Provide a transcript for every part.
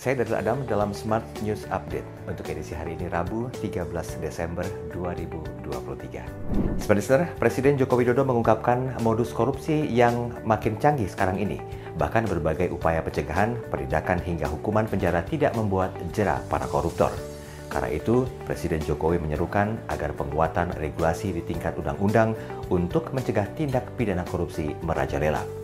Saya Daryl Adam dalam Smart News Update untuk edisi hari ini Rabu 13 Desember 2023. Sebenarnya Presiden Joko Widodo mengungkapkan modus korupsi yang makin canggih sekarang ini. Bahkan berbagai upaya pencegahan, penindakan hingga hukuman penjara tidak membuat jerah para koruptor. Karena itu, Presiden Jokowi menyerukan agar penguatan regulasi di tingkat undang-undang untuk mencegah tindak pidana korupsi merajalela.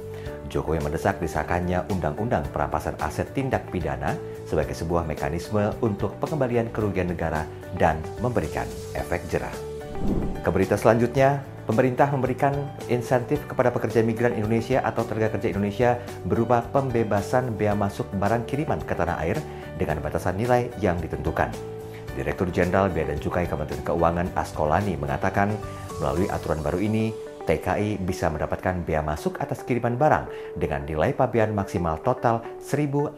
Jokowi mendesak disahkannya Undang-Undang Perampasan Aset Tindak Pidana sebagai sebuah mekanisme untuk pengembalian kerugian negara dan memberikan efek jerah. Ke berita selanjutnya, pemerintah memberikan insentif kepada pekerja migran Indonesia atau tenaga kerja Indonesia berupa pembebasan bea masuk barang kiriman ke tanah air dengan batasan nilai yang ditentukan. Direktur Jenderal Bea dan Cukai Kementerian Keuangan Askolani mengatakan, melalui aturan baru ini, TKI bisa mendapatkan bea masuk atas kiriman barang dengan nilai pabean maksimal total 1.500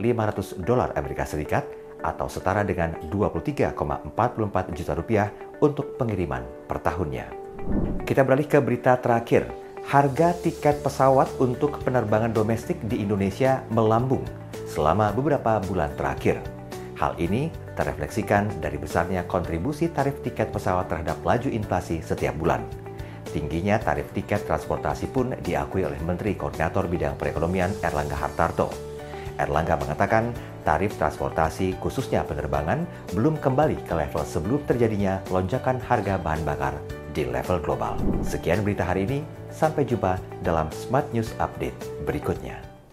dolar Amerika Serikat atau setara dengan 23,44 juta rupiah untuk pengiriman per tahunnya. Kita beralih ke berita terakhir. Harga tiket pesawat untuk penerbangan domestik di Indonesia melambung selama beberapa bulan terakhir. Hal ini terefleksikan dari besarnya kontribusi tarif tiket pesawat terhadap laju inflasi setiap bulan. Tingginya tarif tiket transportasi pun diakui oleh Menteri Koordinator Bidang Perekonomian Erlangga Hartarto. Erlangga mengatakan tarif transportasi khususnya penerbangan belum kembali ke level sebelum terjadinya lonjakan harga bahan bakar di level global. Sekian berita hari ini, sampai jumpa dalam Smart News Update berikutnya.